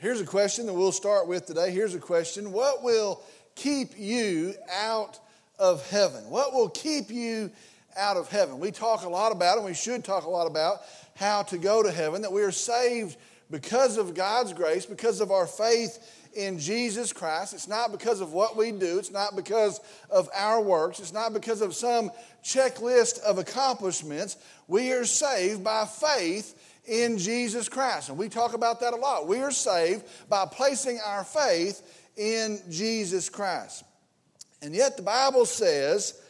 Here's a question that we'll start with today. Here's a question What will keep you out of heaven? What will keep you out of heaven? We talk a lot about, and we should talk a lot about, how to go to heaven, that we are saved because of God's grace, because of our faith in Jesus Christ. It's not because of what we do, it's not because of our works, it's not because of some checklist of accomplishments. We are saved by faith in Jesus Christ. And we talk about that a lot. We are saved by placing our faith in Jesus Christ. And yet the Bible says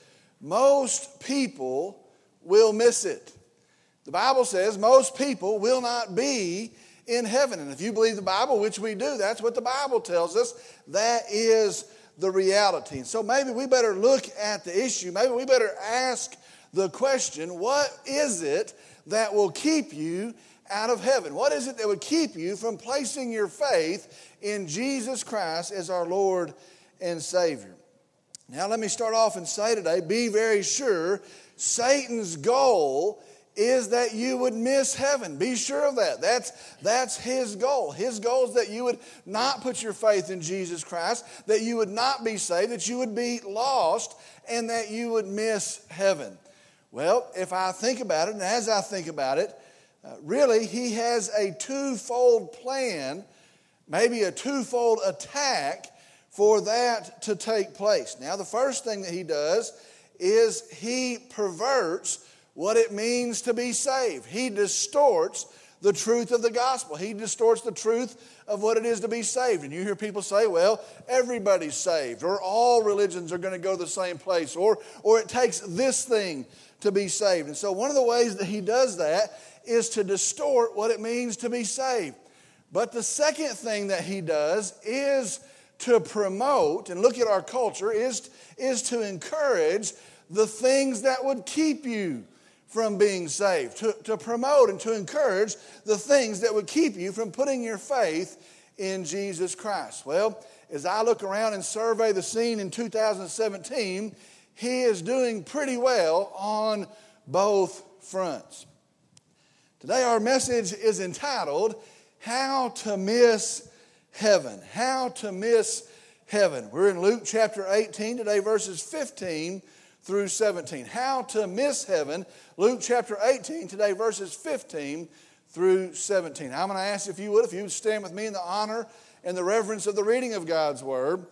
most people will miss it. The Bible says most people will not be in heaven. And if you believe the Bible, which we do, that's what the Bible tells us. That is the reality. And so maybe we better look at the issue. Maybe we better ask the question what is it that will keep you out of heaven? What is it that would keep you from placing your faith in Jesus Christ as our Lord and Savior? Now, let me start off and say today be very sure Satan's goal is that you would miss heaven. Be sure of that. That's, that's his goal. His goal is that you would not put your faith in Jesus Christ, that you would not be saved, that you would be lost, and that you would miss heaven. Well, if I think about it, and as I think about it, uh, really, he has a twofold plan, maybe a twofold attack for that to take place. Now, the first thing that he does is he perverts what it means to be saved. He distorts the truth of the gospel. He distorts the truth of what it is to be saved. And you hear people say, well, everybody's saved, or all religions are going to go the same place, or, or it takes this thing to be saved. And so, one of the ways that he does that is to distort what it means to be saved. But the second thing that he does is to promote, and look at our culture, is, is to encourage the things that would keep you from being saved, to, to promote and to encourage the things that would keep you from putting your faith in Jesus Christ. Well, as I look around and survey the scene in 2017, he is doing pretty well on both fronts. Today, our message is entitled, How to Miss Heaven. How to Miss Heaven. We're in Luke chapter 18 today, verses 15 through 17. How to Miss Heaven. Luke chapter 18 today, verses 15 through 17. I'm going to ask if you would, if you would stand with me in the honor and the reverence of the reading of God's Word.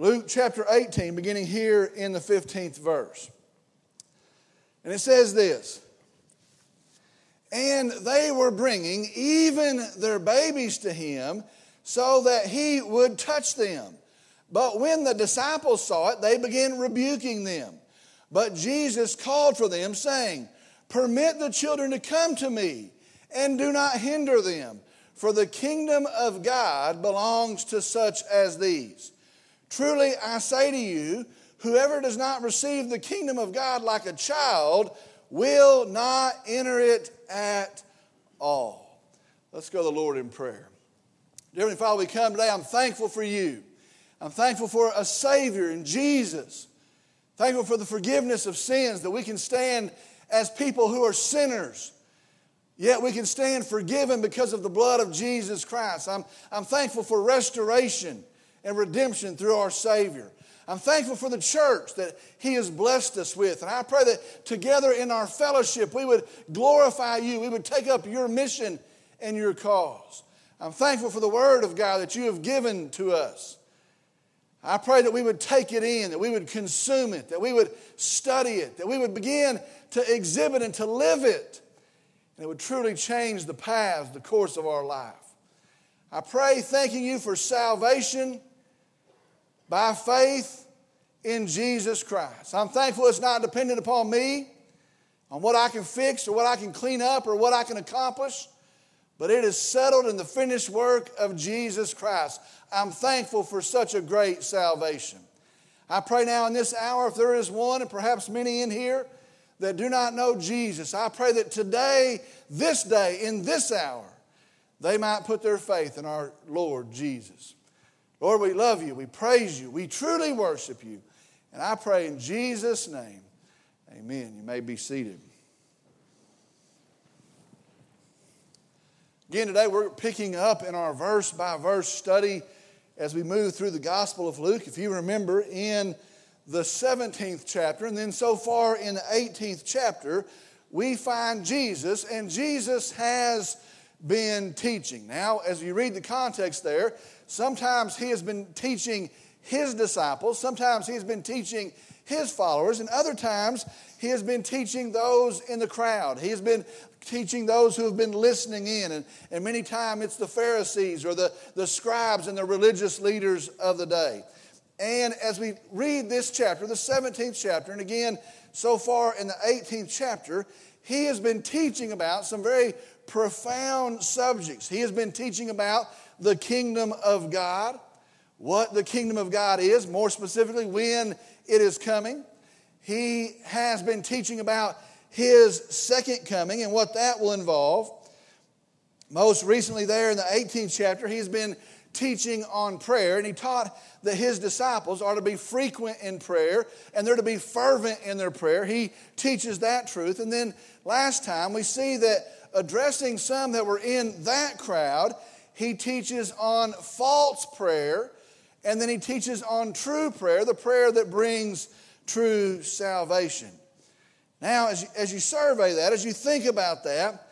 Luke chapter 18, beginning here in the 15th verse. And it says this And they were bringing even their babies to him so that he would touch them. But when the disciples saw it, they began rebuking them. But Jesus called for them, saying, Permit the children to come to me, and do not hinder them, for the kingdom of God belongs to such as these. Truly, I say to you, whoever does not receive the kingdom of God like a child will not enter it at all. Let's go to the Lord in prayer. Dear Heavenly Father, we come today. I'm thankful for you. I'm thankful for a Savior in Jesus. Thankful for the forgiveness of sins that we can stand as people who are sinners. Yet we can stand forgiven because of the blood of Jesus Christ. I'm, I'm thankful for restoration and redemption through our Savior. I'm thankful for the church that He has blessed us with. And I pray that together in our fellowship we would glorify you. We would take up your mission and your cause. I'm thankful for the Word of God that you have given to us. I pray that we would take it in, that we would consume it, that we would study it, that we would begin to exhibit and to live it. And it would truly change the path, the course of our life. I pray, thanking you for salvation by faith in Jesus Christ. I'm thankful it's not dependent upon me, on what I can fix or what I can clean up or what I can accomplish, but it is settled in the finished work of Jesus Christ. I'm thankful for such a great salvation. I pray now in this hour, if there is one, and perhaps many in here that do not know Jesus, I pray that today, this day, in this hour, they might put their faith in our Lord Jesus. Lord, we love you. We praise you. We truly worship you. And I pray in Jesus' name, amen. You may be seated. Again, today we're picking up in our verse by verse study as we move through the Gospel of Luke. If you remember, in the 17th chapter, and then so far in the 18th chapter, we find Jesus, and Jesus has been teaching. Now, as you read the context there, sometimes he has been teaching his disciples, sometimes he has been teaching his followers, and other times he has been teaching those in the crowd. He has been teaching those who have been listening in. And, and many times it's the Pharisees or the, the scribes and the religious leaders of the day. And as we read this chapter, the 17th chapter, and again, so far in the 18th chapter, he has been teaching about some very profound subjects. He has been teaching about the kingdom of God, what the kingdom of God is, more specifically, when it is coming. He has been teaching about his second coming and what that will involve. Most recently, there in the 18th chapter, he's been teaching on prayer, and he taught that his disciples are to be frequent in prayer and they're to be fervent in their prayer. He teaches that truth. And then last time, we see that addressing some that were in that crowd, he teaches on false prayer, and then he teaches on true prayer, the prayer that brings true salvation. Now, as you, as you survey that, as you think about that,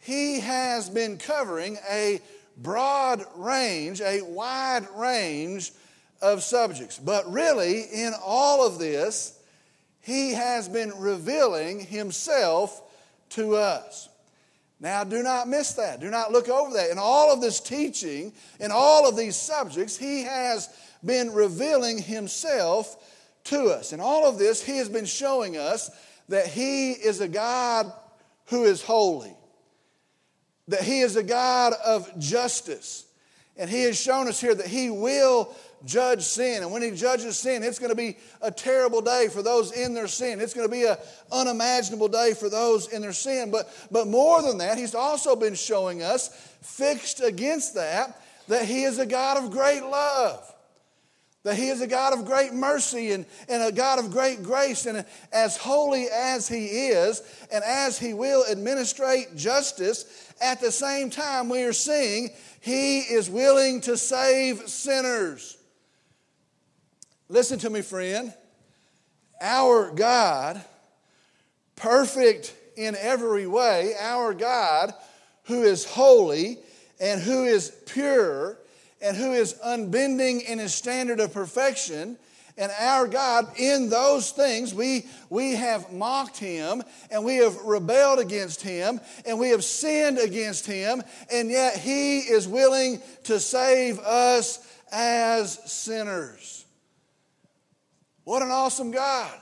he has been covering a broad range, a wide range of subjects. But really, in all of this, he has been revealing himself to us. Now, do not miss that. Do not look over that. In all of this teaching, in all of these subjects, he has been revealing himself to us. In all of this, he has been showing us that He is a God who is holy, that He is a God of justice. And He has shown us here that He will judge sin. And when He judges sin, it's going to be a terrible day for those in their sin. It's going to be an unimaginable day for those in their sin. But, but more than that, He's also been showing us, fixed against that, that He is a God of great love that He is a God of great mercy and, and a God of great grace. And as holy as He is, and as He will administrate justice, at the same time, we are seeing He is willing to save sinners. Listen to me, friend. Our God, perfect in every way, our God, who is holy and who is pure and who is unbending in his standard of perfection. And our God, in those things, we, we have mocked him and we have rebelled against him and we have sinned against him, and yet he is willing to save us as sinners. What an awesome God!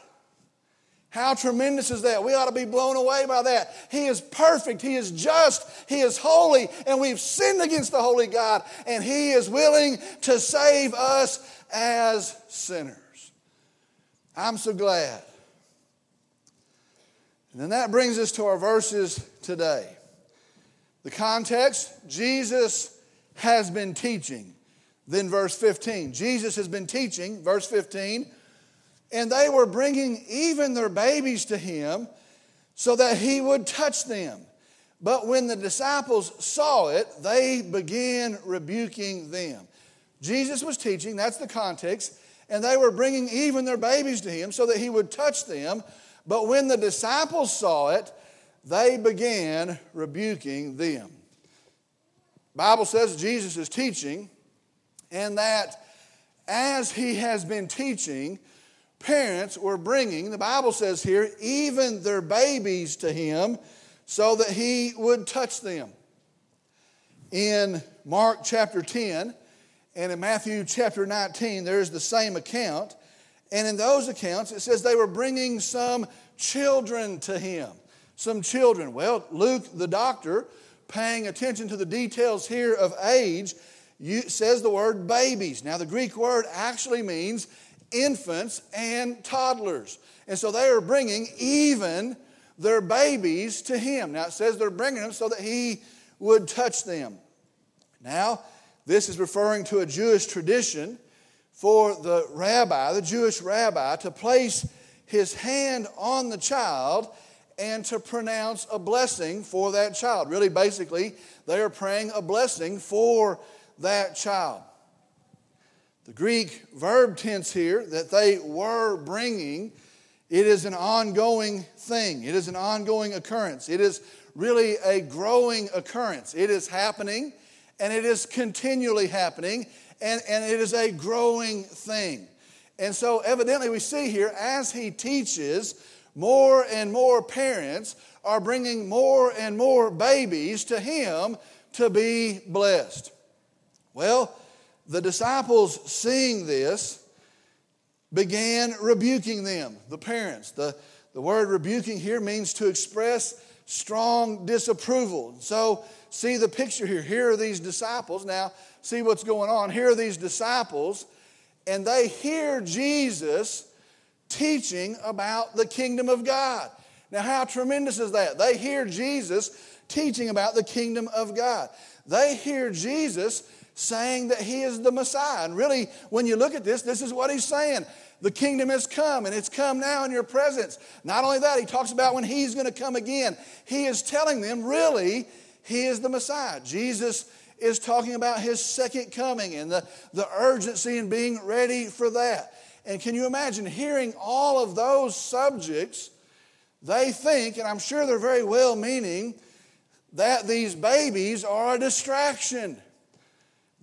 How tremendous is that? We ought to be blown away by that. He is perfect, He is just, He is holy, and we've sinned against the holy God, and He is willing to save us as sinners. I'm so glad. And then that brings us to our verses today. The context Jesus has been teaching. Then, verse 15. Jesus has been teaching, verse 15 and they were bringing even their babies to him so that he would touch them. But when the disciples saw it, they began rebuking them. Jesus was teaching, that's the context, and they were bringing even their babies to him so that he would touch them. But when the disciples saw it, they began rebuking them. Bible says Jesus is teaching, and that as he has been teaching, parents were bringing, the Bible says here, even their babies to him so that he would touch them. In Mark chapter 10 and in Matthew chapter 19, there's the same account. And in those accounts, it says they were bringing some children to him. Some children. Well, Luke, the doctor, paying attention to the details here of age, says the word babies. Now, the Greek word actually means infants and toddlers. And so they are bringing even their babies to him. Now it says they're bringing them so that he would touch them. Now, this is referring to a Jewish tradition for the rabbi, the Jewish rabbi, to place his hand on the child and to pronounce a blessing for that child. Really, basically, they are praying a blessing for that child. The Greek verb tense here that they were bringing, it is an ongoing thing. It is an ongoing occurrence. It is really a growing occurrence. It is happening and it is continually happening and, and it is a growing thing. And so, evidently, we see here as he teaches, more and more parents are bringing more and more babies to him to be blessed. Well, the disciples, seeing this, began rebuking them, the parents. The, the word rebuking here means to express strong disapproval. So, see the picture here. Here are these disciples. Now, see what's going on. Here are these disciples, and they hear Jesus teaching about the kingdom of God. Now, how tremendous is that? They hear Jesus teaching about the kingdom of God. They hear Jesus saying that he is the Messiah. And really, when you look at this, this is what he's saying. The kingdom has come, and it's come now in your presence. Not only that, he talks about when he's going to come again. He is telling them, really, he is the Messiah. Jesus is talking about his second coming and the, the urgency in being ready for that. And can you imagine hearing all of those subjects? They think, and I'm sure they're very well meaning, that these babies are a distraction.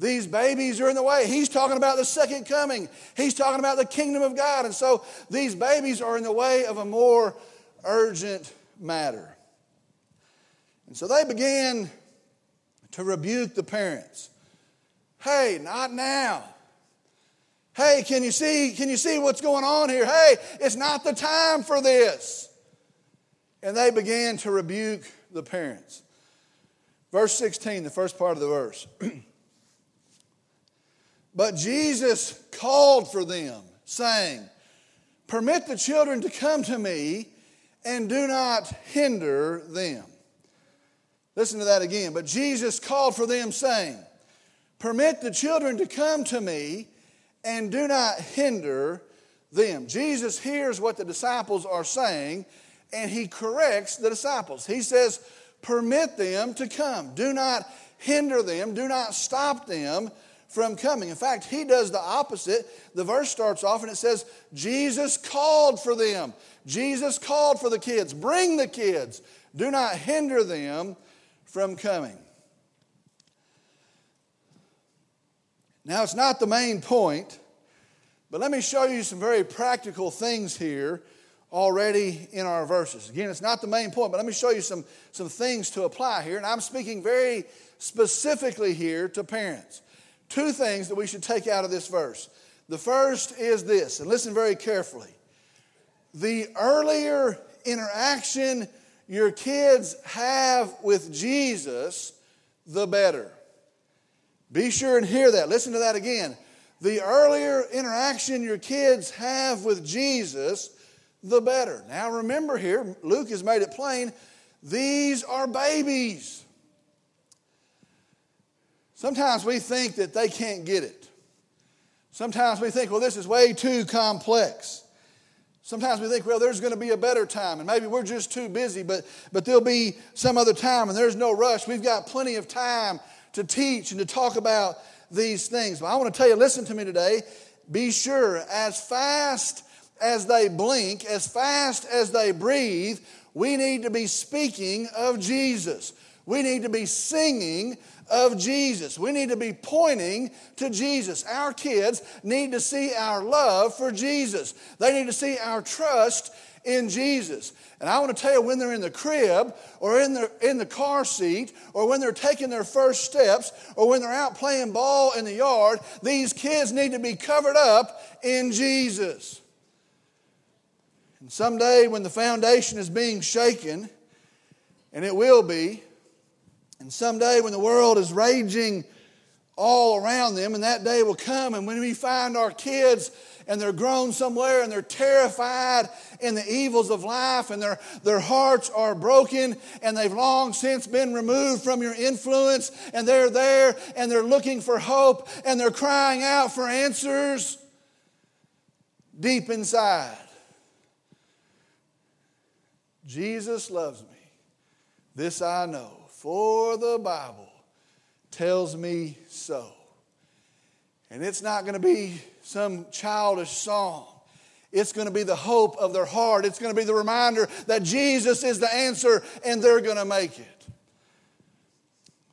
These babies are in the way. He's talking about the second coming. He's talking about the kingdom of God. And so these babies are in the way of a more urgent matter. And so they began to rebuke the parents. Hey, not now. Hey, can you see can you see what's going on here? Hey, it's not the time for this. And they began to rebuke the parents. Verse 16, the first part of the verse. But Jesus called for them, saying, Permit the children to come to me and do not hinder them. Listen to that again. But Jesus called for them, saying, Permit the children to come to me and do not hinder them. Jesus hears what the disciples are saying and he corrects the disciples. He says, Permit them to come. Do not hinder them. Do not stop them from coming. In fact, he does the opposite. The verse starts off and it says, Jesus called for them. Jesus called for the kids. Bring the kids. Do not hinder them from coming. Now, it's not the main point, but let me show you some very practical things here already in our verses. Again, it's not the main point, but let me show you some, some things to apply here. And I'm speaking very specifically here to parents two things that we should take out of this verse. The first is this, and listen very carefully. The earlier interaction your kids have with Jesus, the better. Be sure and hear that. Listen to that again. The earlier interaction your kids have with Jesus, the better. Now remember here, Luke has made it plain these are babies. Sometimes we think that they can't get it. Sometimes we think, well, this is way too complex. Sometimes we think, well, there's going to be a better time, and maybe we're just too busy, but, but there'll be some other time, and there's no rush. We've got plenty of time to teach and to talk about these things. But I want to tell you, listen to me today. Be sure, as fast as they blink, as fast as they breathe, we need to be speaking of Jesus. We need to be singing of Jesus. We need to be pointing to Jesus. Our kids need to see our love for Jesus, they need to see our trust in Jesus. And I want to tell you when they're in the crib or in the, in the car seat or when they're taking their first steps or when they're out playing ball in the yard, these kids need to be covered up in Jesus. And someday when the foundation is being shaken, and it will be, and someday, when the world is raging all around them, and that day will come, and when we find our kids and they're grown somewhere and they're terrified in the evils of life and their, their hearts are broken and they've long since been removed from your influence and they're there and they're looking for hope and they're crying out for answers deep inside. Jesus loves me. This I know, for the Bible tells me so. And it's not going to be some childish song. It's going to be the hope of their heart. It's going to be the reminder that Jesus is the answer and they're going to make it.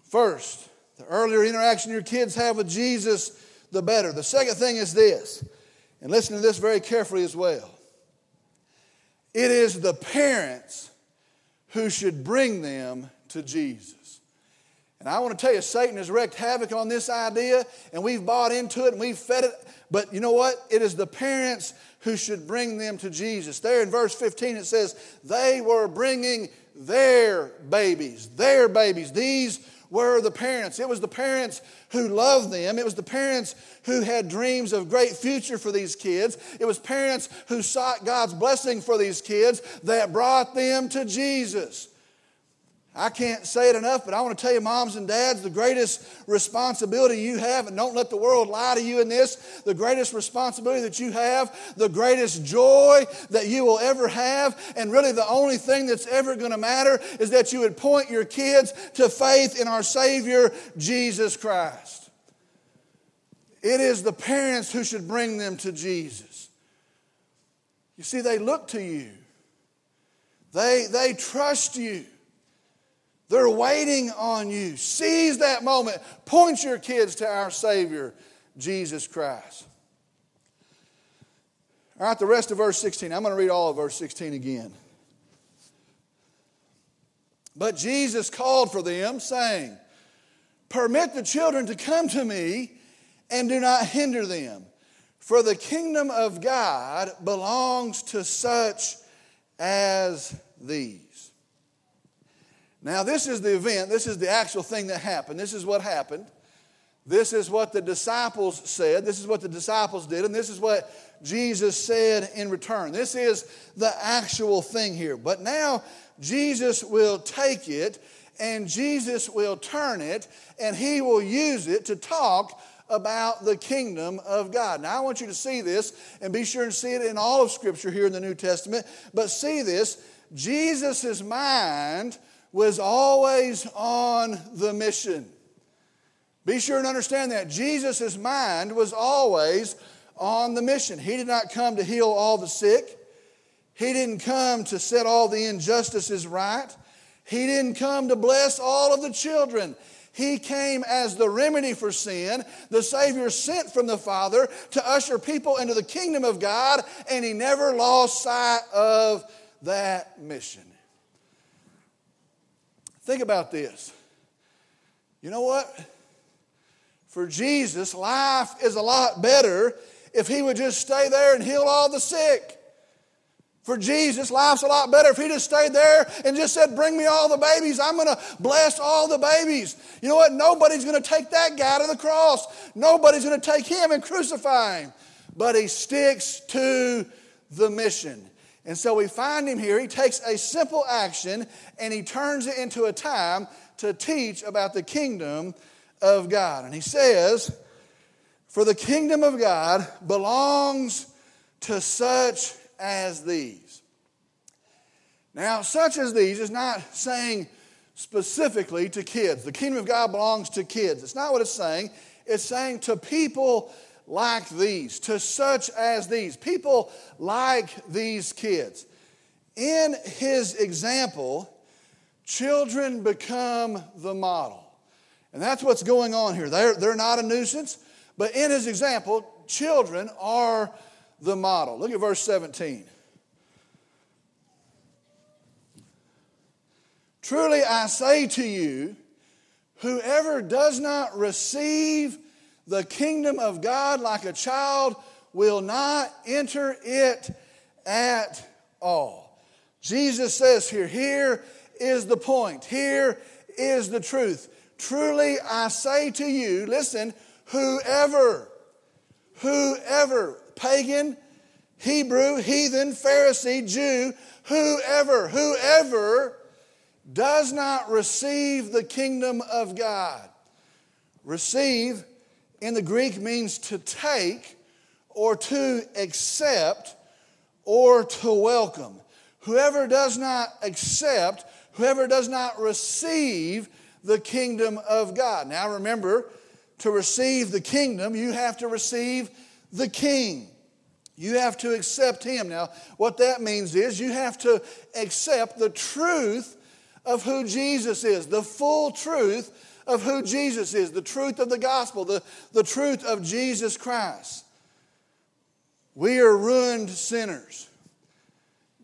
First, the earlier interaction your kids have with Jesus, the better. The second thing is this, and listen to this very carefully as well. It is the parents who should bring them to Jesus. And I want to tell you, Satan has wreaked havoc on this idea, and we've bought into it and we've fed it. But you know what? It is the parents who should bring them to Jesus. There in verse 15 it says, They were bringing their babies, their babies. These were the parents. It was the parents who loved them. It was the parents who had dreams of great future for these kids. It was parents who sought God's blessing for these kids that brought them to Jesus. I can't say it enough, but I want to tell you, moms and dads, the greatest responsibility you have, and don't let the world lie to you in this, the greatest responsibility that you have, the greatest joy that you will ever have, and really the only thing that's ever going to matter is that you would point your kids to faith in our Savior, Jesus Christ. It is the parents who should bring them to Jesus. You see, they look to you, they, they trust you. They're waiting on you. Seize that moment. Point your kids to our Savior, Jesus Christ. All right, the rest of verse 16. I'm going to read all of verse 16 again. But Jesus called for them, saying, Permit the children to come to me and do not hinder them, for the kingdom of God belongs to such as these. Now, this is the event, this is the actual thing that happened. This is what happened. This is what the disciples said. This is what the disciples did, and this is what Jesus said in return. This is the actual thing here. But now, Jesus will take it and Jesus will turn it and he will use it to talk about the kingdom of God. Now, I want you to see this and be sure and see it in all of Scripture here in the New Testament. But see this Jesus' mind was always on the mission. Be sure and understand that. Jesus' mind was always on the mission. He did not come to heal all the sick, He didn't come to set all the injustices right, He didn't come to bless all of the children. He came as the remedy for sin, the Savior sent from the Father to usher people into the kingdom of God, and He never lost sight of that mission. Think about this. You know what? For Jesus, life is a lot better if he would just stay there and heal all the sick. For Jesus, life's a lot better if he just stayed there and just said, Bring me all the babies. I'm going to bless all the babies. You know what? Nobody's going to take that guy to the cross. Nobody's going to take him and crucify him. But he sticks to the mission. And so we find him here. He takes a simple action and he turns it into a time to teach about the kingdom of God. And he says, For the kingdom of God belongs to such as these. Now, such as these is not saying specifically to kids. The kingdom of God belongs to kids. It's not what it's saying. It's saying to people like these, to such as these, people like these kids. In his example, children become the model. And that's what's going on here. They're, they're not a nuisance, but in his example, children are the model. Look at verse 17. Truly I say to you, whoever does not receive the kingdom of God like a child will not enter it at all. Jesus says here, here is the point. Here is the truth. Truly I say to you, listen, whoever, whoever, pagan, Hebrew, heathen, Pharisee, Jew, whoever, whoever does not receive the kingdom of God. Receive in the Greek means to take or to accept or to welcome. whoever does not accept, whoever does not receive the kingdom of God. Now remember, to receive the kingdom, you have to receive the king. You have to accept him. Now, what that means is you have to accept the truth of who Jesus is, the full truth of who Jesus is, the truth of the gospel, the, the truth of Jesus Christ. We are ruined sinners.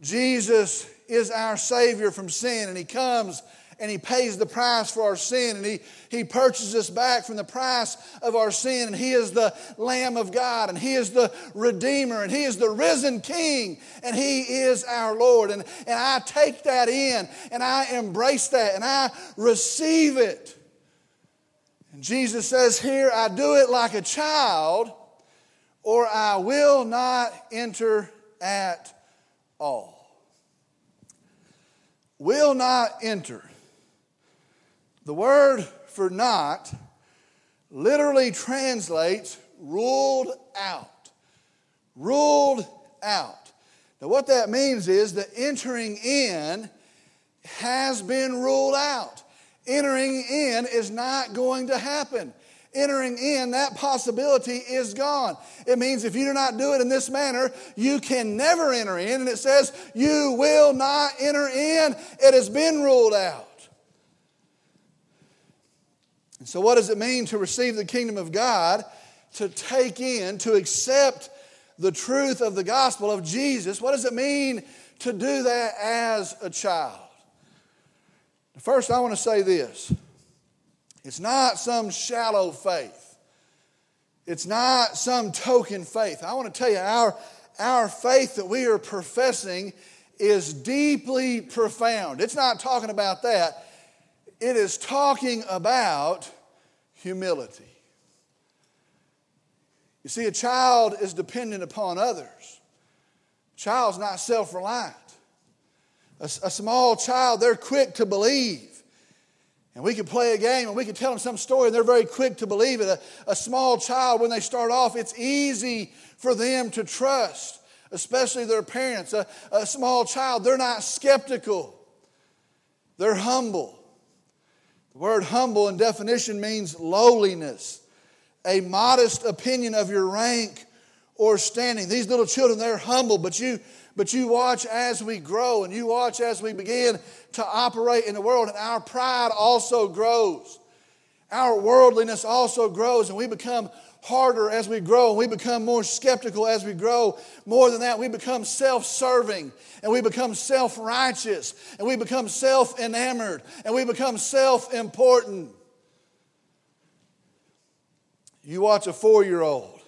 Jesus is our Savior from sin, and He comes and He pays the price for our sin, and He, he purchases us back from the price of our sin, and He is the Lamb of God, and He is the Redeemer, and He is the risen King, and He is our Lord. And, and I take that in, and I embrace that, and I receive it. And Jesus says here, I do it like a child, or I will not enter at all. Will not enter. The word for not literally translates ruled out. Ruled out. Now, what that means is the entering in has been ruled out. Entering in is not going to happen. Entering in, that possibility is gone. It means if you do not do it in this manner, you can never enter in. And it says, you will not enter in. It has been ruled out. And so, what does it mean to receive the kingdom of God? To take in, to accept the truth of the gospel of Jesus. What does it mean to do that as a child? First, I want to say this it's not some shallow faith, it's not some token faith. I want to tell you, our, our faith that we are professing is deeply profound. It's not talking about that it is talking about humility. You see, a child is dependent upon others. A child's not self reliant. A, a, small child, they're quick to believe. And we can play a game and we can tell them some story and they're very quick to believe it. A, a small child, when they start off, it's easy for them to trust, especially their parents. A, a small child, they're not skeptical, they're humble. The word humble in definition means lowliness, a modest opinion of your rank or standing. These little children, they're humble, but you, but you watch as we grow and you watch as we begin to operate in the world, and our pride also grows. Our worldliness also grows, and we become harder as we grow and we become more skeptical as we grow. More than that, we become self serving and we become self righteous and we become self enamored and we become self important. You watch a four year old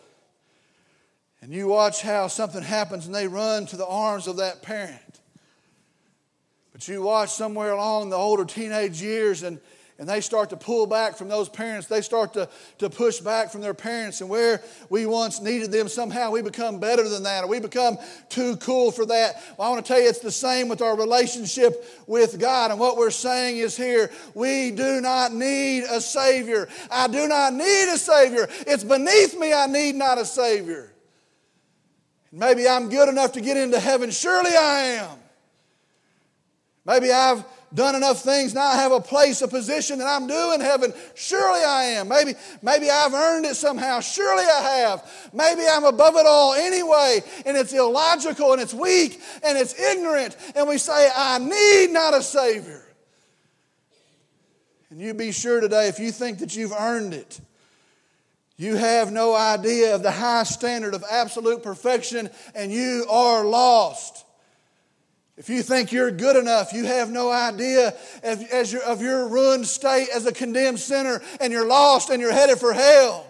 and you watch how something happens and they run to the arms of that parent. But you watch somewhere along the older teenage years and and they start to pull back from those parents. They start to, to push back from their parents. And where we once needed them, somehow we become better than that, or we become too cool for that. Well, I want to tell you, it's the same with our relationship with God. And what we're saying is here, we do not need a Savior. I do not need a Savior. It's beneath me, I need not a Savior. Maybe I'm good enough to get into heaven. Surely I am. Maybe I've done enough things now I have a place, a position that I'm due in heaven. Surely I am. Maybe, maybe I've earned it somehow. Surely I have. Maybe I'm above it all anyway. And it's illogical and it's weak and it's ignorant. And we say, I need not a Savior. And you be sure today, if you think that you've earned it, you have no idea of the high standard of absolute perfection and you are lost. If you think you're good enough, you have no idea of, as your, of your ruined state as a condemned sinner and you're lost and you're headed for hell.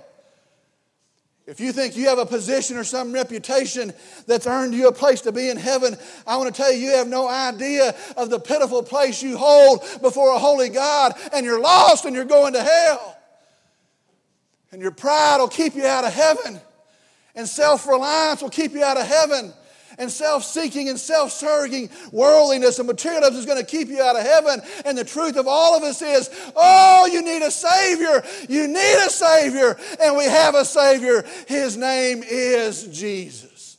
If you think you have a position or some reputation that's earned you a place to be in heaven, I want to tell you, you have no idea of the pitiful place you hold before a holy God, and you're lost and you're going to hell. And your pride will keep you out of heaven. And self reliance will keep you out of heaven. And self seeking and self serving worldliness and materialism is going to keep you out of heaven. And the truth of all of us is oh, you need a Savior. You need a Savior. And we have a Savior. His name is Jesus.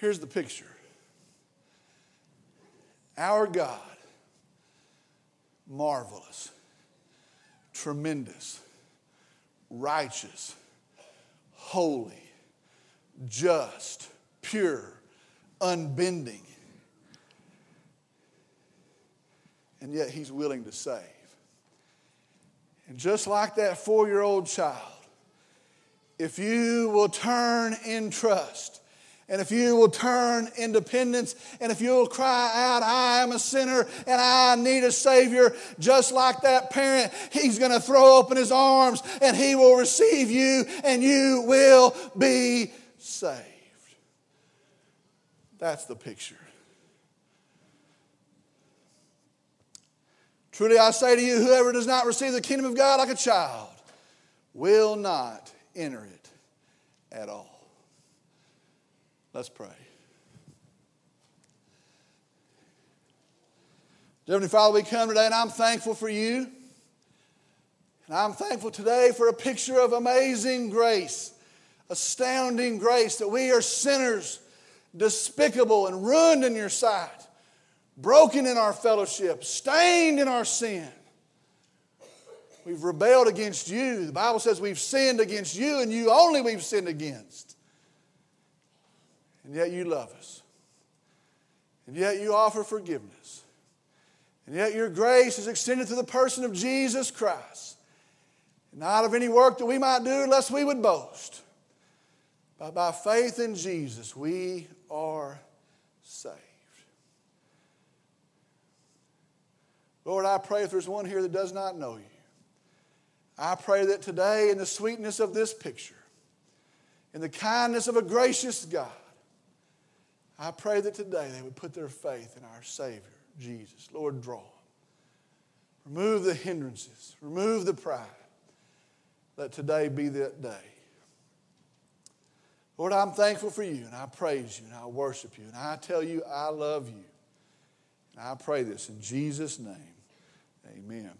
Here's the picture our God, marvelous, tremendous, righteous, holy, just, pure, unbending. And yet he's willing to save. And just like that four year old child, if you will turn in trust, and if you will turn in dependence, and if you'll cry out, I am a sinner and I need a Savior, just like that parent, He's going to throw open His arms and He will receive you and you will be saved. That's the picture. Truly I say to you, whoever does not receive the kingdom of God like a child will not enter it at all. Let's pray. Heavenly Father, we come today and I'm thankful for you. And I'm thankful today for a picture of amazing grace, astounding grace that we are sinners, despicable and ruined in your sight, broken in our fellowship, stained in our sin. We've rebelled against you. The Bible says we've sinned against you and you only we've sinned against. And yet you love us. And yet you offer forgiveness. And yet your grace is extended to the person of Jesus Christ. And not of any work that we might do lest we would boast. But by faith in Jesus, we are saved. Lord, I pray if there's one here that does not know you, I pray that today, in the sweetness of this picture, in the kindness of a gracious God, I pray that today they would put their faith in our Savior, Jesus. Lord, draw Remove the hindrances, remove the pride. Let today be that day. Lord, I'm thankful for you, and I praise you, and I worship you, and I tell you I love you. And I pray this in Jesus' name. Amen.